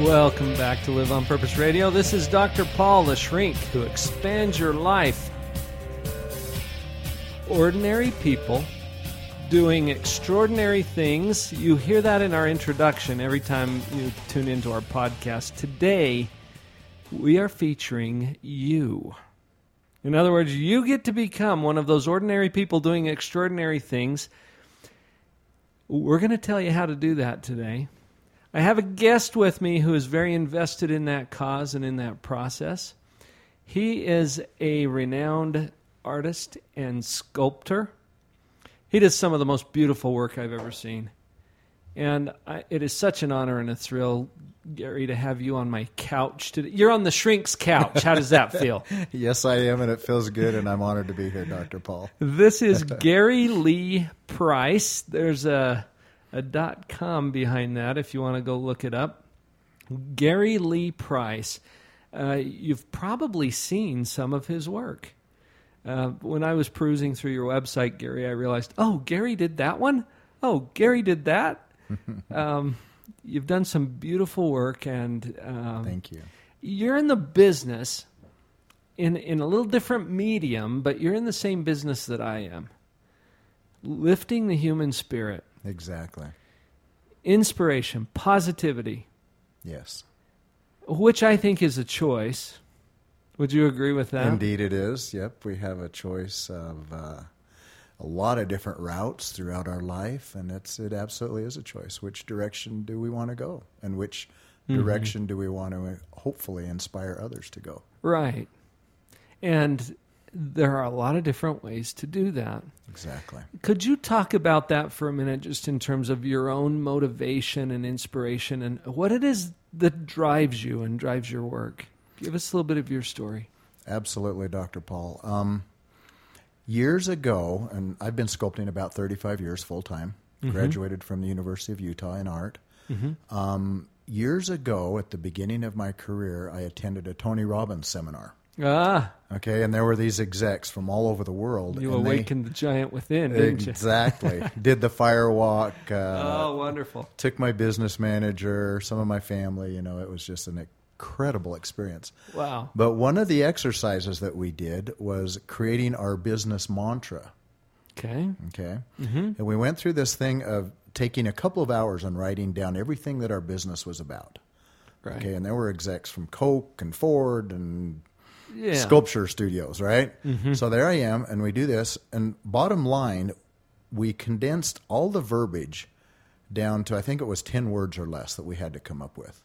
Welcome back to Live on Purpose Radio. This is Dr. Paul, the shrink who expands your life. Ordinary people doing extraordinary things. You hear that in our introduction every time you tune into our podcast. Today, we are featuring you. In other words, you get to become one of those ordinary people doing extraordinary things. We're going to tell you how to do that today. I have a guest with me who is very invested in that cause and in that process. He is a renowned artist and sculptor. He does some of the most beautiful work I've ever seen. And I, it is such an honor and a thrill, Gary, to have you on my couch today. You're on the shrink's couch. How does that feel? yes, I am, and it feels good, and I'm honored to be here, Dr. Paul. This is Gary Lee Price. There's a a dot com behind that if you want to go look it up. Gary Lee Price. Uh, you've probably seen some of his work. Uh, when I was perusing through your website, Gary, I realized, oh, Gary did that one. Oh, Gary did that. um, you've done some beautiful work, and um, thank you. You're in the business in in a little different medium, but you're in the same business that I am. Lifting the human spirit. Exactly. Inspiration, positivity. Yes. Which I think is a choice. Would you agree with that? Indeed, it is. Yep, we have a choice of uh, a lot of different routes throughout our life, and it's it absolutely is a choice. Which direction do we want to go, and which mm-hmm. direction do we want to hopefully inspire others to go? Right. And there are a lot of different ways to do that. Exactly. Could you talk about that for a minute, just in terms of your own motivation and inspiration and what it is that drives you and drives your work? Give us a little bit of your story. Absolutely, Dr. Paul. Um, years ago, and I've been sculpting about 35 years full time, mm-hmm. graduated from the University of Utah in art. Mm-hmm. Um, years ago, at the beginning of my career, I attended a Tony Robbins seminar. Ah. Okay, and there were these execs from all over the world. You awakened the giant within, didn't exactly. you? Exactly. Did the fire walk. Uh, oh, wonderful. Took my business manager, some of my family. You know, it was just an incredible experience. Wow. But one of the exercises that we did was creating our business mantra. Okay. Okay. Mm-hmm. And we went through this thing of taking a couple of hours and writing down everything that our business was about. Right. Okay, and there were execs from Coke and Ford and yeah. sculpture studios, right? Mm-hmm. So there I am, and we do this. And bottom line, we condensed all the verbiage down to I think it was ten words or less that we had to come up with.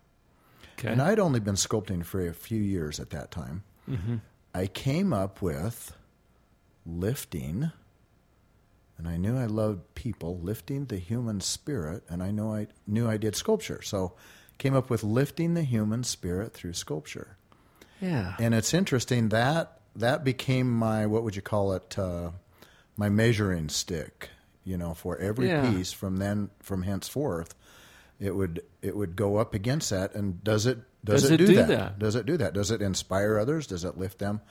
Okay. And I'd only been sculpting for a few years at that time. Mm-hmm. I came up with lifting, and I knew I loved people, lifting the human spirit, and I know I knew I did sculpture. So came up with lifting the human spirit through sculpture. Yeah. And it's interesting that that became my what would you call it uh, my measuring stick. You know, for every yeah. piece from then from henceforth, it would it would go up against that. And does it does, does it, do, do that? that? Does it do that? Does it inspire others? Does it lift them?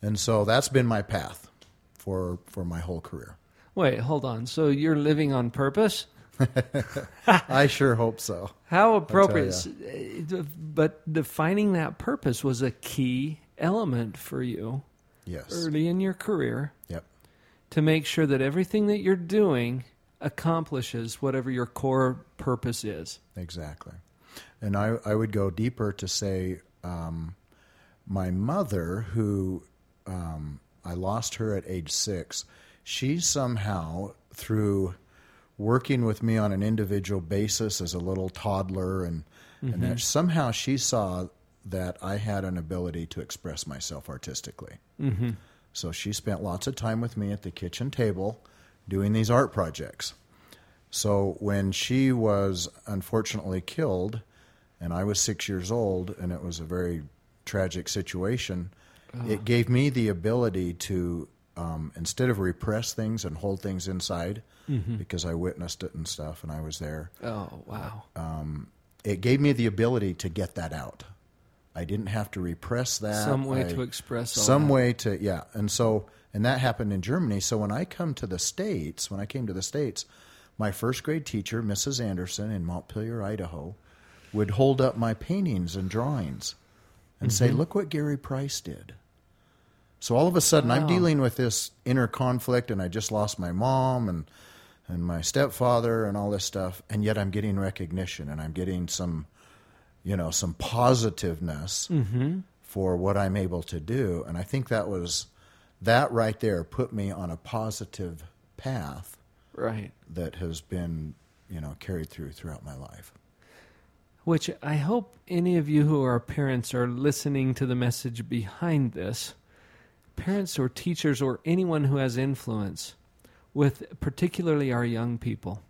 And so that's been my path for for my whole career. Wait, hold on. So you're living on purpose? I sure hope so. How appropriate. But defining that purpose was a key element for you. Yes. Early in your career. Yep. To make sure that everything that you're doing accomplishes whatever your core purpose is. Exactly. And I, I would go deeper to say um, my mother, who um, I lost her at age six, she somehow, through working with me on an individual basis as a little toddler, and, mm-hmm. and that somehow she saw that I had an ability to express myself artistically. Mm-hmm. So she spent lots of time with me at the kitchen table doing these art projects. So when she was unfortunately killed, and I was six years old, and it was a very tragic situation, it gave me the ability to, um, instead of repress things and hold things inside, because I witnessed it and stuff, and I was there, Oh, wow. it gave me the ability to get that out. I didn't have to repress that. Some way I- to express all some that. way to yeah. And so and that happened in Germany. So when I come to the states, when I came to the states, my first grade teacher, Mrs. Anderson in Montpelier, Idaho, would hold up my paintings and drawings and say, Mm-hmm. "Look what Gary Price did." So all of a sudden, I'm dealing with this inner conflict, and I just lost my mom and and my stepfather and all this stuff, and yet I'm getting recognition and I'm getting some, you know, some positiveness mm-hmm. for what I'm able to do, and I think that was that right there put me on a positive path Right. that has been, you know, carried through throughout my life. Which I hope any of you who are parents are listening to the message behind this. Parents or teachers or anyone who has influence with particularly our young people.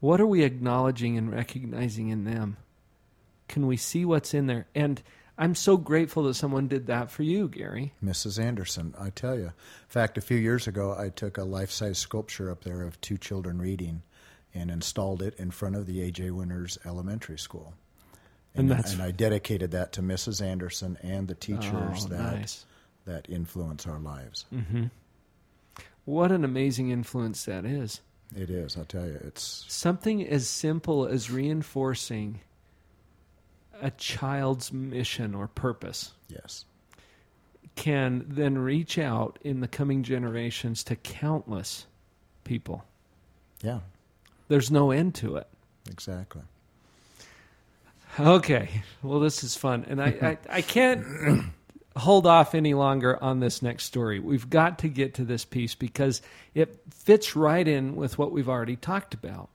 What are we acknowledging and recognizing in them? Can we see what's in there? And I'm so grateful that someone did that for you, Gary. Mrs. Anderson, I tell you. In fact, a few years ago, I took a life size sculpture up there of two children reading and installed it in front of the A.J. Winters Elementary School. And And, that's- and I dedicated that to Mrs. Anderson and the teachers Oh, that, nice. That influence our lives. Mm-hmm. What an amazing influence that is. It is, I tell you. It's Something as simple as reinforcing a child's mission or purpose yes. can then reach out in the coming generations to countless people. Yeah, There's no end to it. exactly. Okay. Well, this is fun. And I, I, I can't hold off any longer on this next story. We've got to get to this piece because it fits right in with what we've already talked about.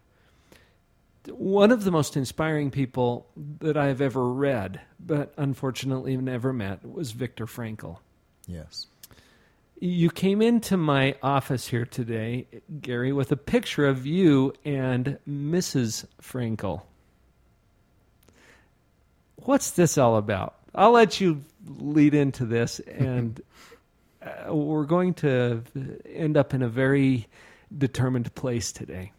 One of the most inspiring people that I've ever read, but unfortunately never met, was Viktor Frankl. Yes. You came into my office here today, Gary, with a picture of you and Mrs. Frankl. What's this all about? I'll let you lead into this, and uh, we're going to end up in a very determined place today.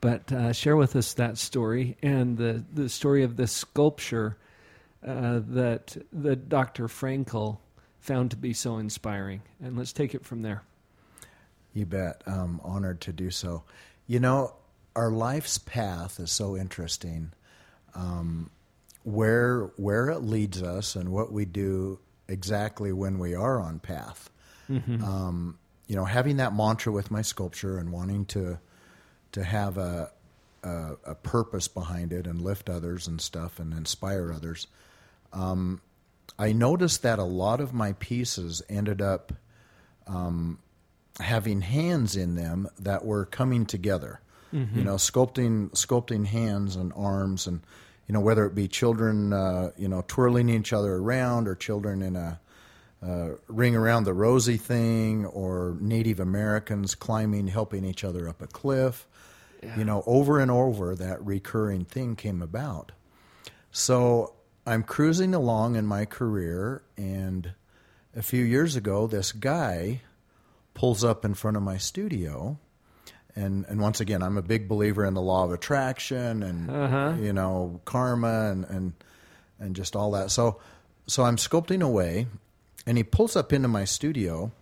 But uh, share with us that story and the, the story of this sculpture uh, that that Dr. Frankl found to be so inspiring. And let's take it from there. You bet. I'm honored to do so. You know, our life's path is so interesting. Um, where where it leads us and what we do exactly when we are on path. Um, you know, having that mantra with my sculpture and wanting to to have a, a a purpose behind it and lift others and stuff and inspire others. Um, I noticed that a lot of my pieces ended up having hands in them that were coming together. You know, sculpting sculpting hands and arms, and you know whether it be children, uh, you know, twirling each other around, or children in a uh, ring around the rosy thing, or Native Americans climbing, helping each other up a cliff. You know, over and over that recurring thing came about. So I'm cruising along in my career, and a few years ago, this guy pulls up in front of my studio. And, and once again, I'm a big believer in the law of attraction and uh-huh. you know karma and, and and just all that. So so I'm sculpting away, and he pulls up into my studio,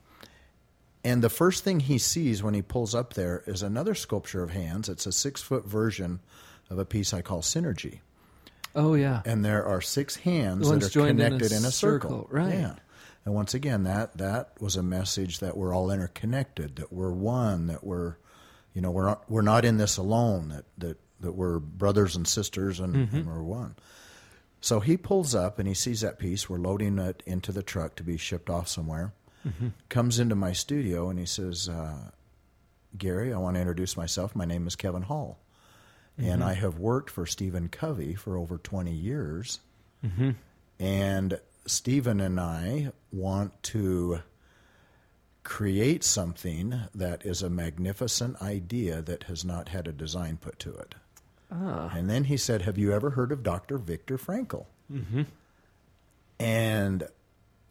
and the first thing he sees when he pulls up there is another sculpture of hands. It's a six foot version of a piece I call Synergy Oh, yeah. and there are six hands that are joined in a connected in a, circle. circle, right. Yeah. And once again, that that was a message that we're all interconnected, that we're one, that we're, you know, we're not we're not in this alone. That that that we're brothers and sisters, and, Mm-hmm. and we're one. So he pulls up and he sees that piece. We're loading it into the truck to be shipped off somewhere. Mm-hmm. Comes into my studio and he says, uh, "Gary, I want to introduce myself. My name is Kevin Hall." and I have worked for Stephen Covey for over 20 years. And Stephen and I want to create something that is a magnificent idea that has not had a design put to it. Ah. And then he said, Have you ever heard of Dr. Viktor Frankl? Mm-hmm. And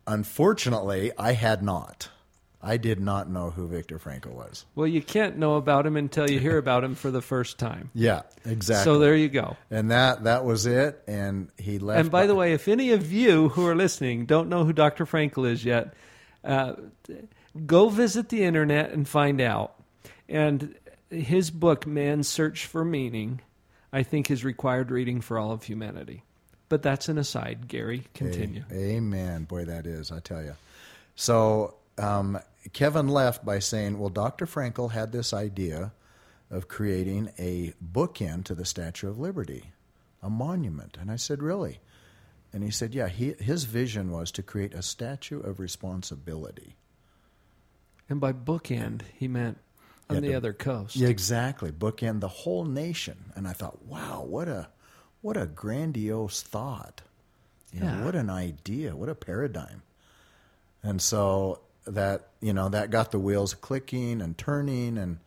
unfortunately, I had not. I did not know who Viktor Frankl was. Well, you can't know about him until you hear about him for the first time. Yeah, exactly. So there you go. and that that was it. And he left. And by the way, if any of you who are listening don't know who Dr. Frankl is yet, uh, go visit the internet and find out. And his book, Man's Search for Meaning, I think is required reading for all of humanity. But that's an aside. Gary, continue. Amen. Boy, that is, I tell you. So um, Kevin left by saying, well, Dr. Frankl had this idea of creating a bookend to the Statue of Liberty, a monument. And I said, really? And he said, yeah, he, his vision was to create a statue of responsibility. And by bookend, he meant on Yeah, the the- other coast. Yeah, exactly. Bookend the whole nation. And I thought, wow, what a what a grandiose thought. You know, Yeah. what an idea, what a paradigm. And so that, you know, that got the wheels clicking and turning and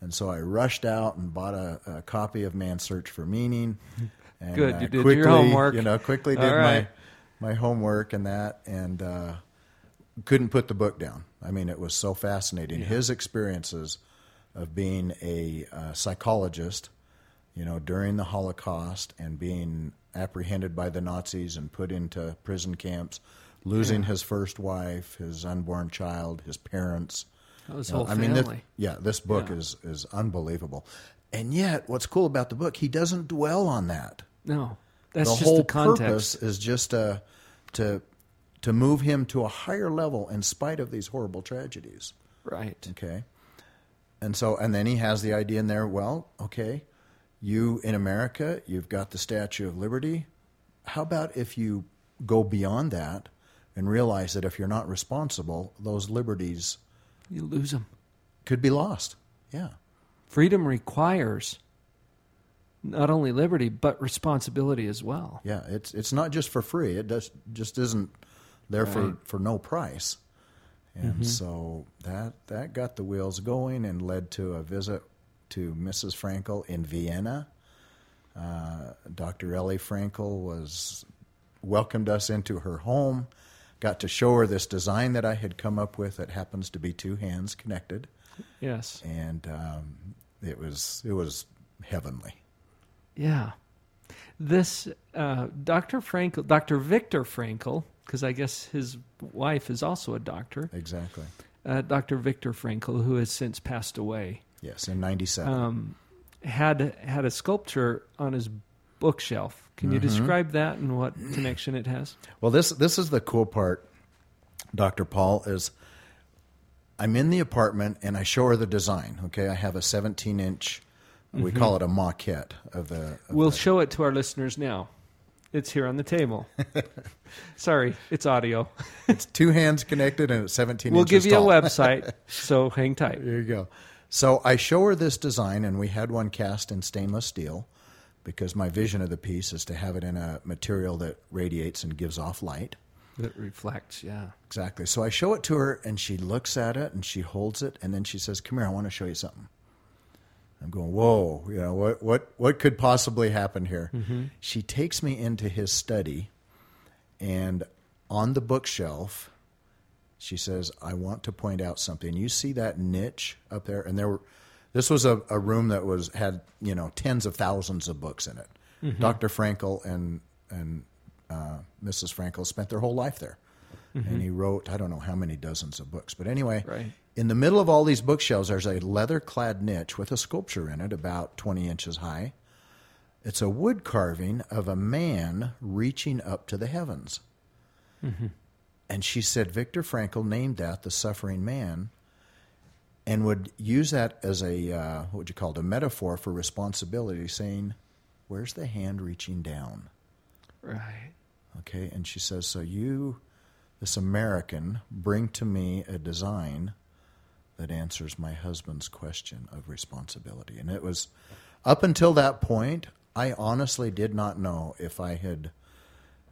and so I rushed out and bought a, a copy of Man's Search for Meaning. And, Good, uh, you did your homework. You know, quickly did right. my my homework and that, and uh, couldn't put the book down. I mean, it was so fascinating. His experiences of being a uh, psychologist, you know, during the Holocaust and being apprehended by the Nazis and put into prison camps, losing his first wife, his unborn child, his parents. His You know, whole I mean, this, family. yeah, this book Yeah. is is unbelievable. And yet, what's cool about the book, he doesn't dwell on that No, that's the just whole the context. purpose is just uh, to to move him to a higher level in spite of these horrible tragedies. Right. Okay, and so and then he has the idea in there. Well, okay, you in America, you've got the Statue of Liberty. How about if you go beyond that and realize that if you're not responsible, those liberties You lose them. could be lost. Yeah. Freedom requires not only liberty but responsibility as well. Yeah, it's it's not just for free. It does just isn't there for, Right. for no price. And so that that got the wheels going and led to a visit to Mrs. Frankl in Vienna. Uh, Dr. Ellie Frankl was welcomed us into her home. Got to show her this design that I had come up with that happens to be two hands connected, Yes. and um, it was it was heavenly. Yeah. This uh, Dr. Frankl, Dr. Viktor Frankl, because I guess his wife is also a doctor, Exactly. uh, Dr. Viktor Frankl, who has since passed away, Yes, in '97. um, had had a sculpture on his bookshelf. Can you describe that and what connection it has? Well, this this is the cool part, Doctor Paul. Is I'm in the apartment and I show her the design. Okay, I have a 17 inch. We call it a maquette of the. Of We'll the- show it to our listeners now. It's here on the table. Sorry, it's audio. it's two hands connected and it's 17 We'll give you tall. a website, so hang tight. There you go. So I show her this design, and we had one cast in stainless steel because my vision of the piece is to have it in a material that radiates and gives off light. That reflects, yeah. Exactly. So I show it to her, and she looks at it and she holds it, and then she says, "Come here, I want to show you something." I'm going, "Whoa! You know what? What? What could possibly happen here?" She takes me into his study, and on the bookshelf, she says, "I want to point out something. You see that niche up there?" And there were. This was a, a room that was had you know tens of thousands of books in it. Dr. Frankl and and uh, Mrs. Frankl spent their whole life there and he wrote I don't know how many dozens of books. But anyway, Right. in the middle of all these bookshelves, there's a leather-clad niche with a sculpture in it, about 20 inches high. It's a wood carving of a man reaching up to the heavens. And she said Viktor Frankl named that the suffering man, and would use that as a uh, what would you call it, a metaphor for responsibility, saying, "Where's the hand reaching down?" Right. Okay, and she says, So you, this American, bring to me a design that answers my husband's question of responsibility. And it was up until that point, I honestly did not know if I had,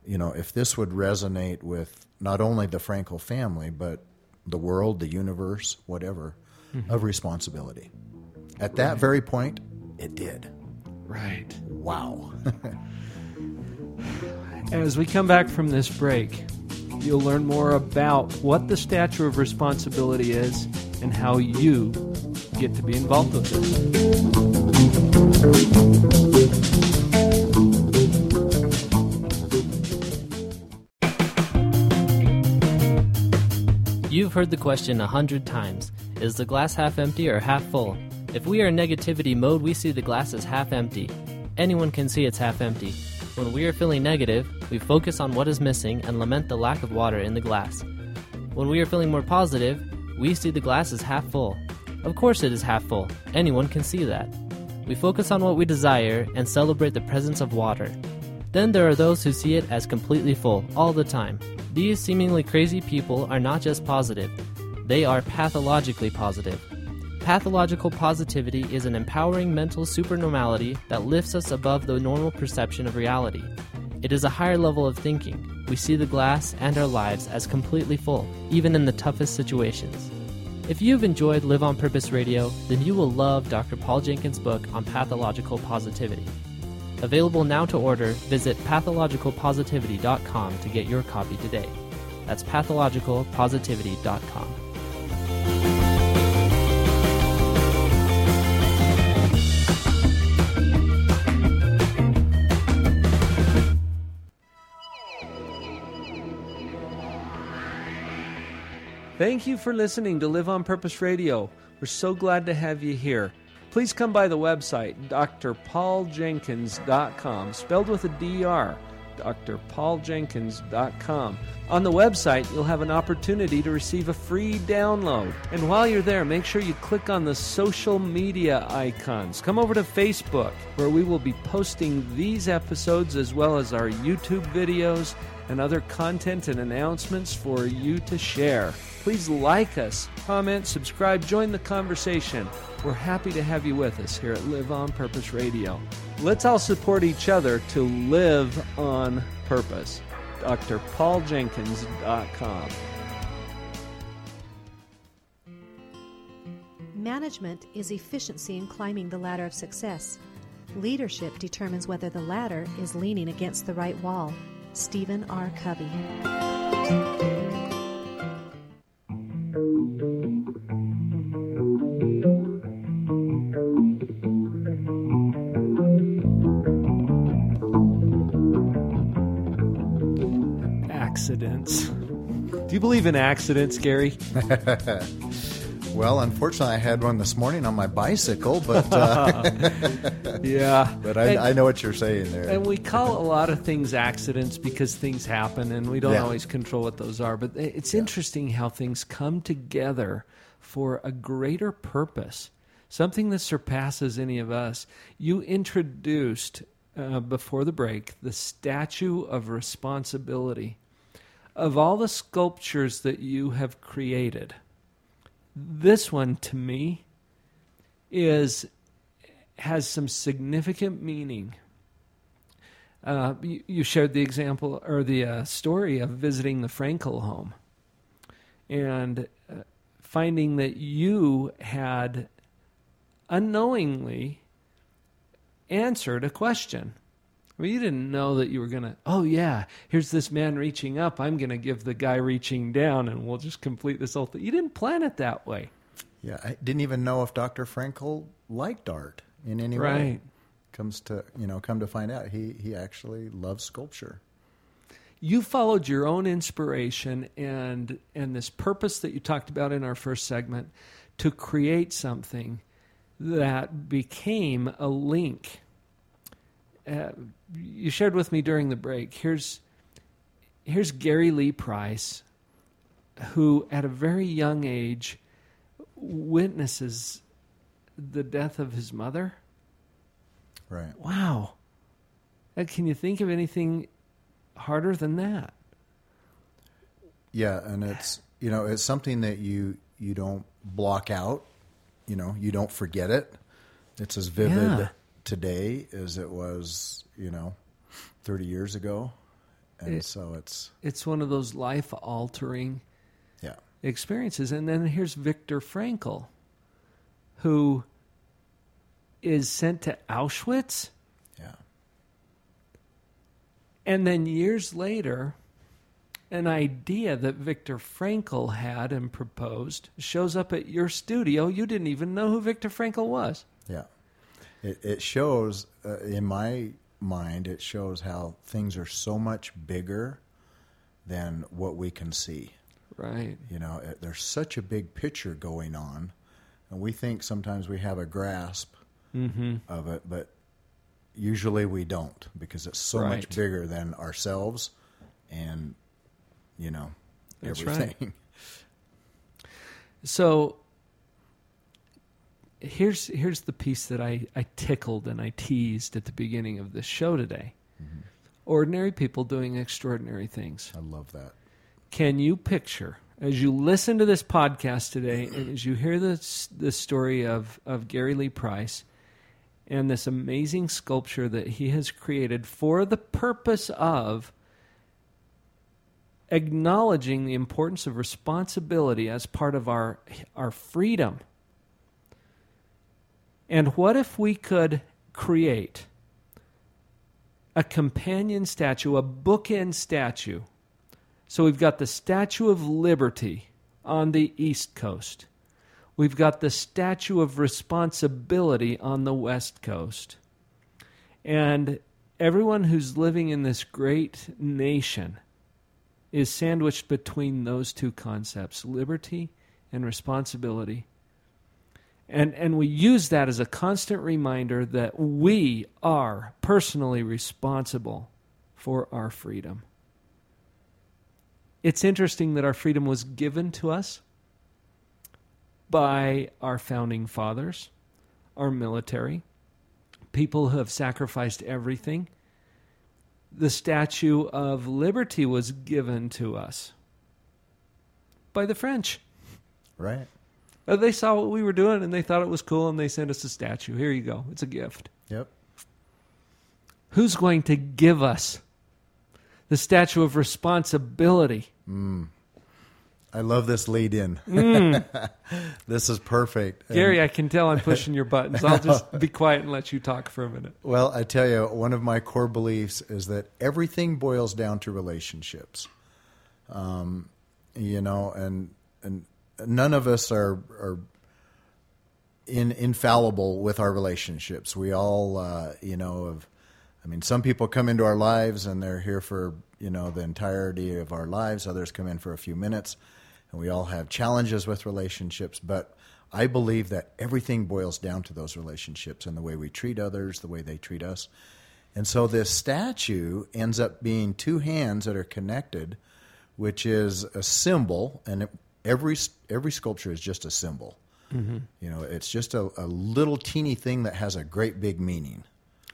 you know, if this would resonate with not only the Frankl family, but the world, the universe, whatever, mm-hmm. of responsibility. At that very point, it did. Right. Wow. As we come back from this break, you'll learn more about what the stature of responsibility is and how you get to be involved with it. You've heard the question a hundred times Is the glass half empty or half full? If we are in negativity mode, we see the glass as half empty. Anyone can see it's half empty. When we are feeling negative, we focus on what is missing and lament the lack of water in the glass. When we are feeling more positive, we see the glass as half full. Of course, it is half full. Anyone can see that. We focus on what we desire and celebrate the presence of water. Then there are those who see it as completely full all the time. These seemingly crazy people are not just positive, they are pathologically positive. Pathological positivity is an empowering mental supernormality that lifts us above the normal perception of reality. It is a higher level of thinking. We see the glass and our lives as completely full, even in the toughest situations. If you've enjoyed Live on Purpose Radio, then you will love Dr. Paul Jenkins' book on pathological positivity. Available now to order, visit pathologicalpositivity.com to get your copy today. That's pathologicalpositivity.com. Thank you for listening to Live on Purpose Radio. We're so glad to have you here. Please come by the website, drpauljenkins.com, spelled with a D R, drpauljenkins.com. On the website, you'll have an opportunity to receive a free download. And while you're there, make sure you click on the social media icons. Come over to Facebook, where we will be posting these episodes as well as our YouTube videos and other content and announcements for you to share. Please like us, comment, subscribe, join the conversation. We're happy to have you with us here at Live on Purpose Radio. Let's all support each other to live on purpose. drpauljenkins.com. Management is efficiency in climbing the ladder of success. Leadership determines whether the ladder is leaning against the right wall. Stephen R. Covey. Do you believe in accidents, Gary? well, unfortunately, I had one this morning on my bicycle, but uh, Yeah. but I, And- I know what you're saying there. And we call a lot of things accidents because things happen and we don't Yeah. always control what those are. But it's interesting how things come together for a greater purpose, something that surpasses any of us. You introduced uh, before the break the statue of responsibility. Of all the sculptures that you have created, this one to me is has some significant meaning. Uh, you, you shared the example or the uh, story of visiting the Frankl home and uh, finding that you had unknowingly answered a question. I mean, you didn't know that you were going to, oh, yeah, here's this man reaching up. I'm going to give the guy reaching down and we'll just complete this whole thing. You didn't plan it that way. yeah, I didn't even know if Dr. Frankl liked art in any way. Right. Comes to you know, come to find out, he he actually loves sculpture. you followed your own inspiration and and this purpose that you talked about in our first segment to create something that became a link. Uh, you shared with me during the break. Here's here's Gary Lee Price, who at a very young age witnesses the death of his mother. Right. Wow. Uh, Can you think of anything harder than that? Yeah, and it's you know it's something that you you don't block out. You know, you don't forget it. It's as vivid Yeah. Today as it was, you know, thirty years ago, and It- so it's It's one of those life altering yeah, experiences. And then here's Viktor Frankl, who is sent to Auschwitz. Yeah. And then years later, an idea that Viktor Frankl had and proposed shows up at your studio. You didn't even know who Viktor Frankl was. Yeah. It, it shows, uh, in my mind, it shows how things are so much bigger than what we can see. Right. You know, it, there's such a big picture going on, and we think sometimes we have a grasp Mm-hmm. of it, but usually we don't because it's so Right. much bigger than ourselves and, you know, That's right. everything. So here's here's the piece that I, I tickled and I teased at the beginning of this show today. Mm-hmm. Ordinary people doing extraordinary things. I love that. Can you picture as you listen to this podcast today and as you hear this the story of, of Gary Lee Price and this amazing sculpture that he has created for the purpose of acknowledging the importance of responsibility as part of our our freedom. And what if we could create a companion statue, a bookend statue? So we've got the Statue of Liberty on the East Coast. We've got the Statue of Responsibility on the West Coast. And everyone who's living in this great nation is sandwiched between those two concepts liberty and responsibility. And, and we use that as a constant reminder that we are personally responsible for our freedom. It's interesting that our freedom was given to us by our founding fathers, our military, people who have sacrificed everything. The Statue of Liberty was given to us by the French. Right? Uh, They saw what we were doing and they thought it was cool and they sent us a statue. Here you go. It's a gift. Yep. Who's going to give us the statue of responsibility? I love this lead in. this is perfect. And- Gary, I can tell I'm pushing your buttons. I'll just be quiet and let you talk for a minute. Well, I tell you, one of my core beliefs is that everything boils down to relationships. Um, you know, and and none of us are are in, infallible with our relationships. We all, uh, you know, have. I mean, some people come into our lives and they're here for you know the entirety of our lives. Others come in for a few minutes, and we all have challenges with relationships. But I believe that everything boils down to those relationships and the way we treat others, the way they treat us. And so this statue ends up being two hands that are connected, which is a symbol, and it, every every sculpture is just a symbol. You know, it's just a, a little teeny thing that has a great big meaning.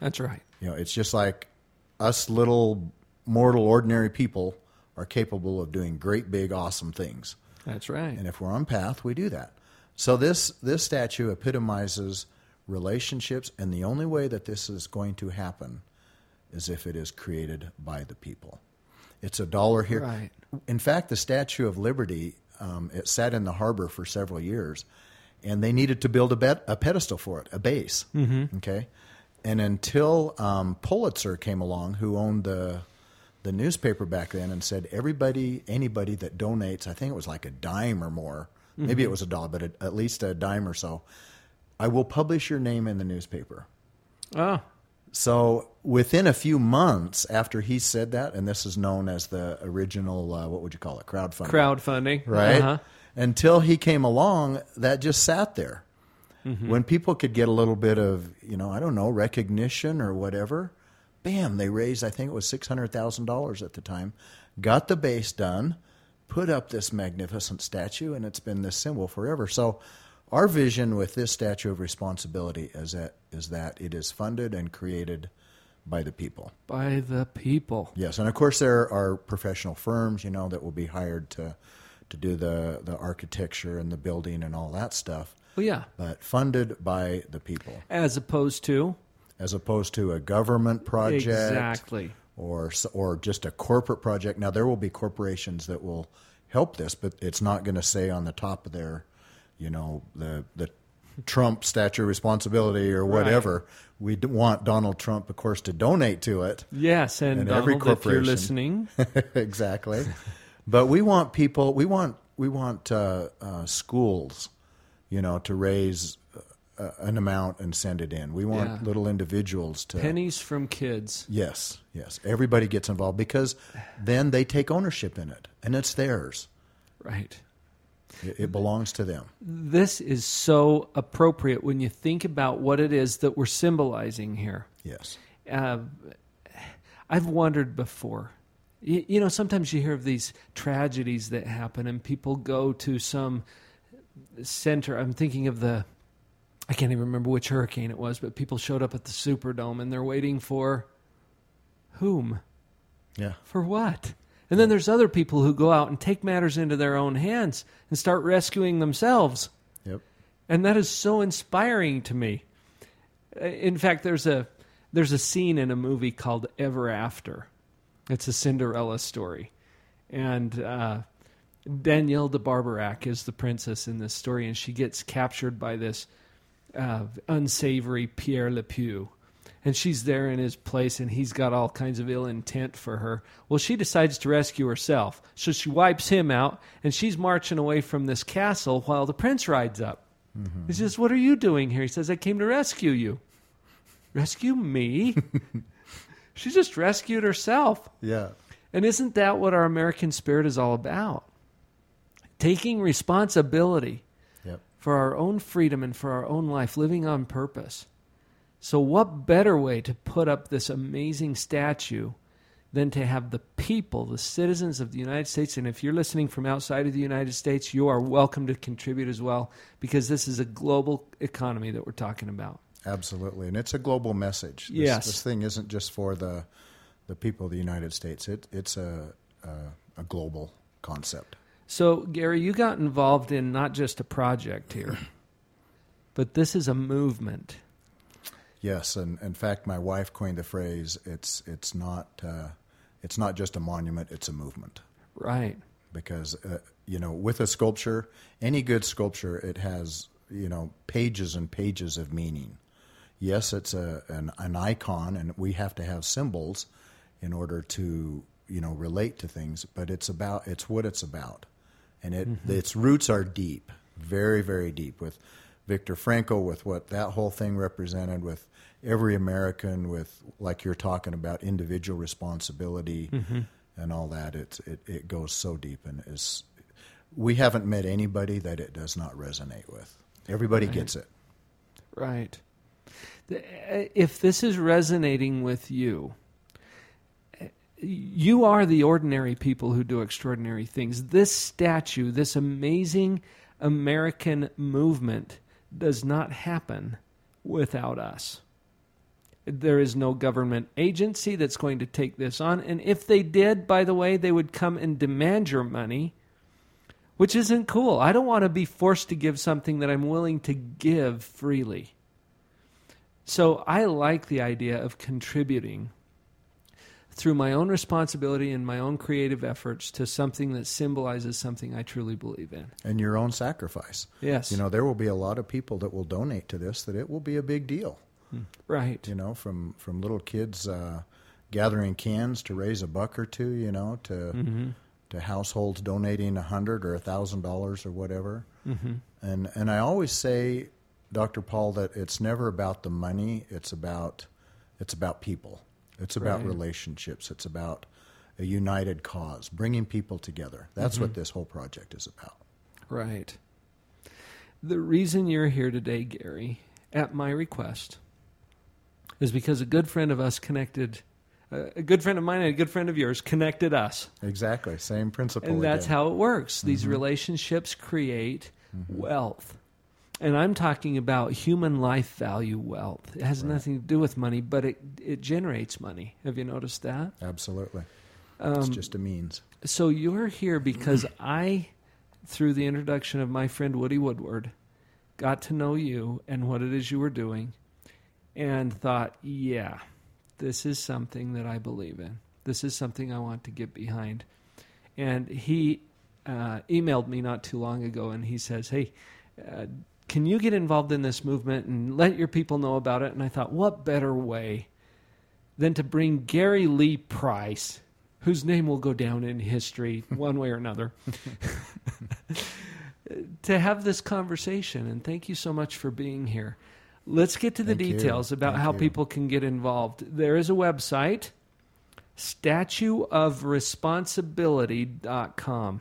That's right. You know, it's just like us little mortal ordinary people are capable of doing great big awesome things. That's right. And if we're on path, we do that. So this this statue epitomizes relationships and the only way that this is going to happen is if it is created by the people. It's a dollar here. Right. In fact, the Statue of Liberty um, it sat in the harbor for several years, and they needed to build a, bet, a pedestal for it, a base. Mm-hmm. Okay, and until um, Pulitzer came along, who owned the the newspaper back then, and said everybody, anybody that donates, I think it was like a dime or more, maybe it was a dollar, but at at least a dime or so, I will publish your name in the newspaper. Oh, So within a few months after he said that, and this is known as the original, uh, what would you call it, crowdfunding, crowdfunding. right? Uh-huh. Until he came along, that just sat there. When people could get a little bit of, you know, I don't know, recognition or whatever, bam, they raised, I think it was $600,000 at the time, got the base done, put up this magnificent statue, and it's been this symbol forever. So, our vision with this statue of responsibility is that is that it is funded and created by the people. By the people. Yes, and of course there are professional firms, you know, that will be hired to to do the the architecture and the building and all that stuff, Well, yeah. but funded by the people, As opposed to as opposed to a government project exactly. or or just a corporate project. Now there will be corporations that will help this, but it's not going to say on the top of their, you know, the the Trump statue of responsibility or whatever. We d- want Donald Trump, of course, to donate to it. Yes, and, And Donald, every if you're corporation. listening, exactly. But we want people. We want we want uh, uh, schools, you know, to raise uh, an amount and send it in. We want Yeah. little individuals to pennies from kids. Yes, yes. Everybody gets involved because then they take ownership in it, and it's theirs. Right. It, belongs to them. This is so appropriate when you think about what it is that we're symbolizing here. Yes. uh, I've wondered before. You, you know, sometimes you hear of these tragedies that happen, and people go to some center. I'm thinking of the, I can't even remember which hurricane it was, but people showed up at the Superdome and they're waiting for whom? Yeah. For what? And then there's other people who go out and take matters into their own hands and start rescuing themselves. Yep. And that is so inspiring to me. Uh, In fact, there's a there's a scene in a movie called Ever After. It's a Cinderella story, and uh, Danielle de Barbarac is the princess in this story, and she gets captured by this uh, unsavory Pierre Le Pieu. And she's there in his place, and he's got all kinds of ill intent for her. Well, she decides to rescue herself. So she wipes him out, and she's marching away from this castle while the prince rides up. He says, What are you doing here? He says, I came to rescue you. Rescue me? she just rescued herself. Yeah. And isn't that what our American spirit is all about? Taking responsibility Yep. for our own freedom and for our own life, living on purpose. So, what better way to put up this amazing statue than to have the people, the citizens of the United States? And if you're listening from outside of the United States, you are welcome to contribute as well because this is a global economy that we're talking about. Absolutely. And it's a global message. This, Yes. This thing isn't just for the the people of the United States. It it's a a, a global concept. So, Gary, you got involved in not just a project here, but this is a movement. Yes, and in fact, my wife coined the phrase. It's it's not uh, it's not just a monument. It's a movement. Right. because uh, you know with a sculpture any good sculpture it has you know pages and pages of meaning yes it's a an, an icon and we have to have symbols in order to you know relate to things but it's about it's what it's about and it its roots are deep very very deep with Viktor Frankl with what that whole thing represented with every American with like you're talking about individual responsibility and all that. It, it it goes so deep and is we haven't met anybody that it does not resonate with. Everybody gets it. Right. Uh, If this is resonating with you, you are the ordinary people who do extraordinary things. This statue, this amazing American movement, does not happen without us. There is no government agency that's going to take this on. And if they did, by the way, they would come and demand your money which isn't cool. I don't want to be forced to give something that I'm willing to give freely. So I like the idea of contributing through my own responsibility and my own creative efforts to something that symbolizes something I truly believe in. and your own sacrifice Yes. you know there will be a lot of people that will donate to this that it will be a big deal Right. you know from from little kids uh, gathering cans to raise a buck or two you know to Mm-hmm. to households donating a hundred or a thousand dollars or whatever Mm-hmm. and and I always say Dr. Paul that it's never about the money it's about it's about people it's about Right. relationships it's about a united cause bringing people together that's Mm-hmm. what this whole project is about Right. The reason you're here today, Gary, at my request, is because a good friend of us connected, uh, a good friend of mine and a good friend of yours connected us. exactly same principle And that's again. how it works. These relationships create wealth. And I'm talking about human life value wealth. It has nothing to do with money, but it, it generates money. Have you noticed that? absolutely Um, it's just a means So you're here because I, through the introduction of my friend Woody Woodward, got to know you and what it is you were doing, and thought, yeah, this is something that I believe in. This is something I want to get behind. And he uh, emailed me not too long ago, and he says, "Hey." Uh, can you get involved in this movement and let your people know about it? And I thought, what better way than to bring Gary Lee Price, whose name will go down in history one way or another, to have this conversation. And thank you so much for being here. Let's get to the Thank you. details about Thank how you. people can get involved. There is a website, statueofresponsibility.com.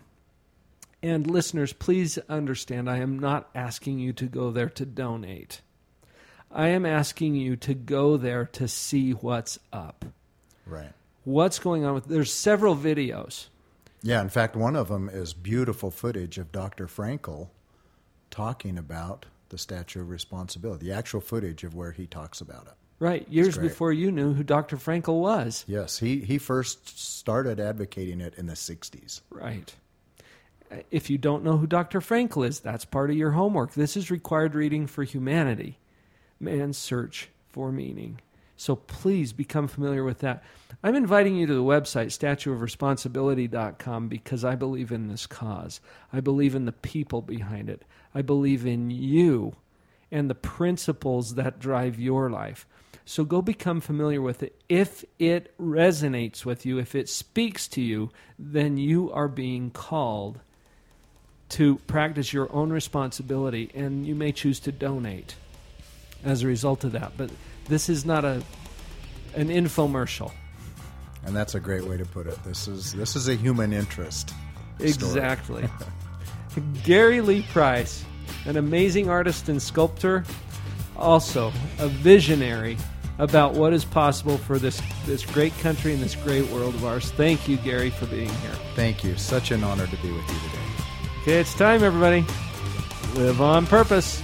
And listeners, please understand, I am not asking you to go there to donate. I am asking you to go there to see what's up. Right. What's going on with there's several videos. Yeah, in fact, one of them is beautiful footage of Dr. Frankl talking about the Statue of Responsibility, the actual footage of where he talks about it. Right, years before you knew who Dr. Frankl was. Yes, he, he first started advocating it in the 60s. Right. If you don't know who Dr. Frankl is, that's part of your homework. This is required reading for humanity man's search for meaning. So please become familiar with that. I'm inviting you to the website, statueofresponsibility.com, because I believe in this cause. I believe in the people behind it. I believe in you and the principles that drive your life. So go become familiar with it. If it resonates with you, if it speaks to you, then you are being called to practice your own responsibility, and you may choose to donate as a result of that. But this is not a an infomercial. And that's a great way to put it. This is this is a human interest. Exactly. Gary Lee Price, an amazing artist and sculptor, also a visionary about what is possible for this this great country and this great world of ours. Thank you, Gary, for being here. Thank you. Such an honor to be with you today. It's time, everybody. Live on purpose.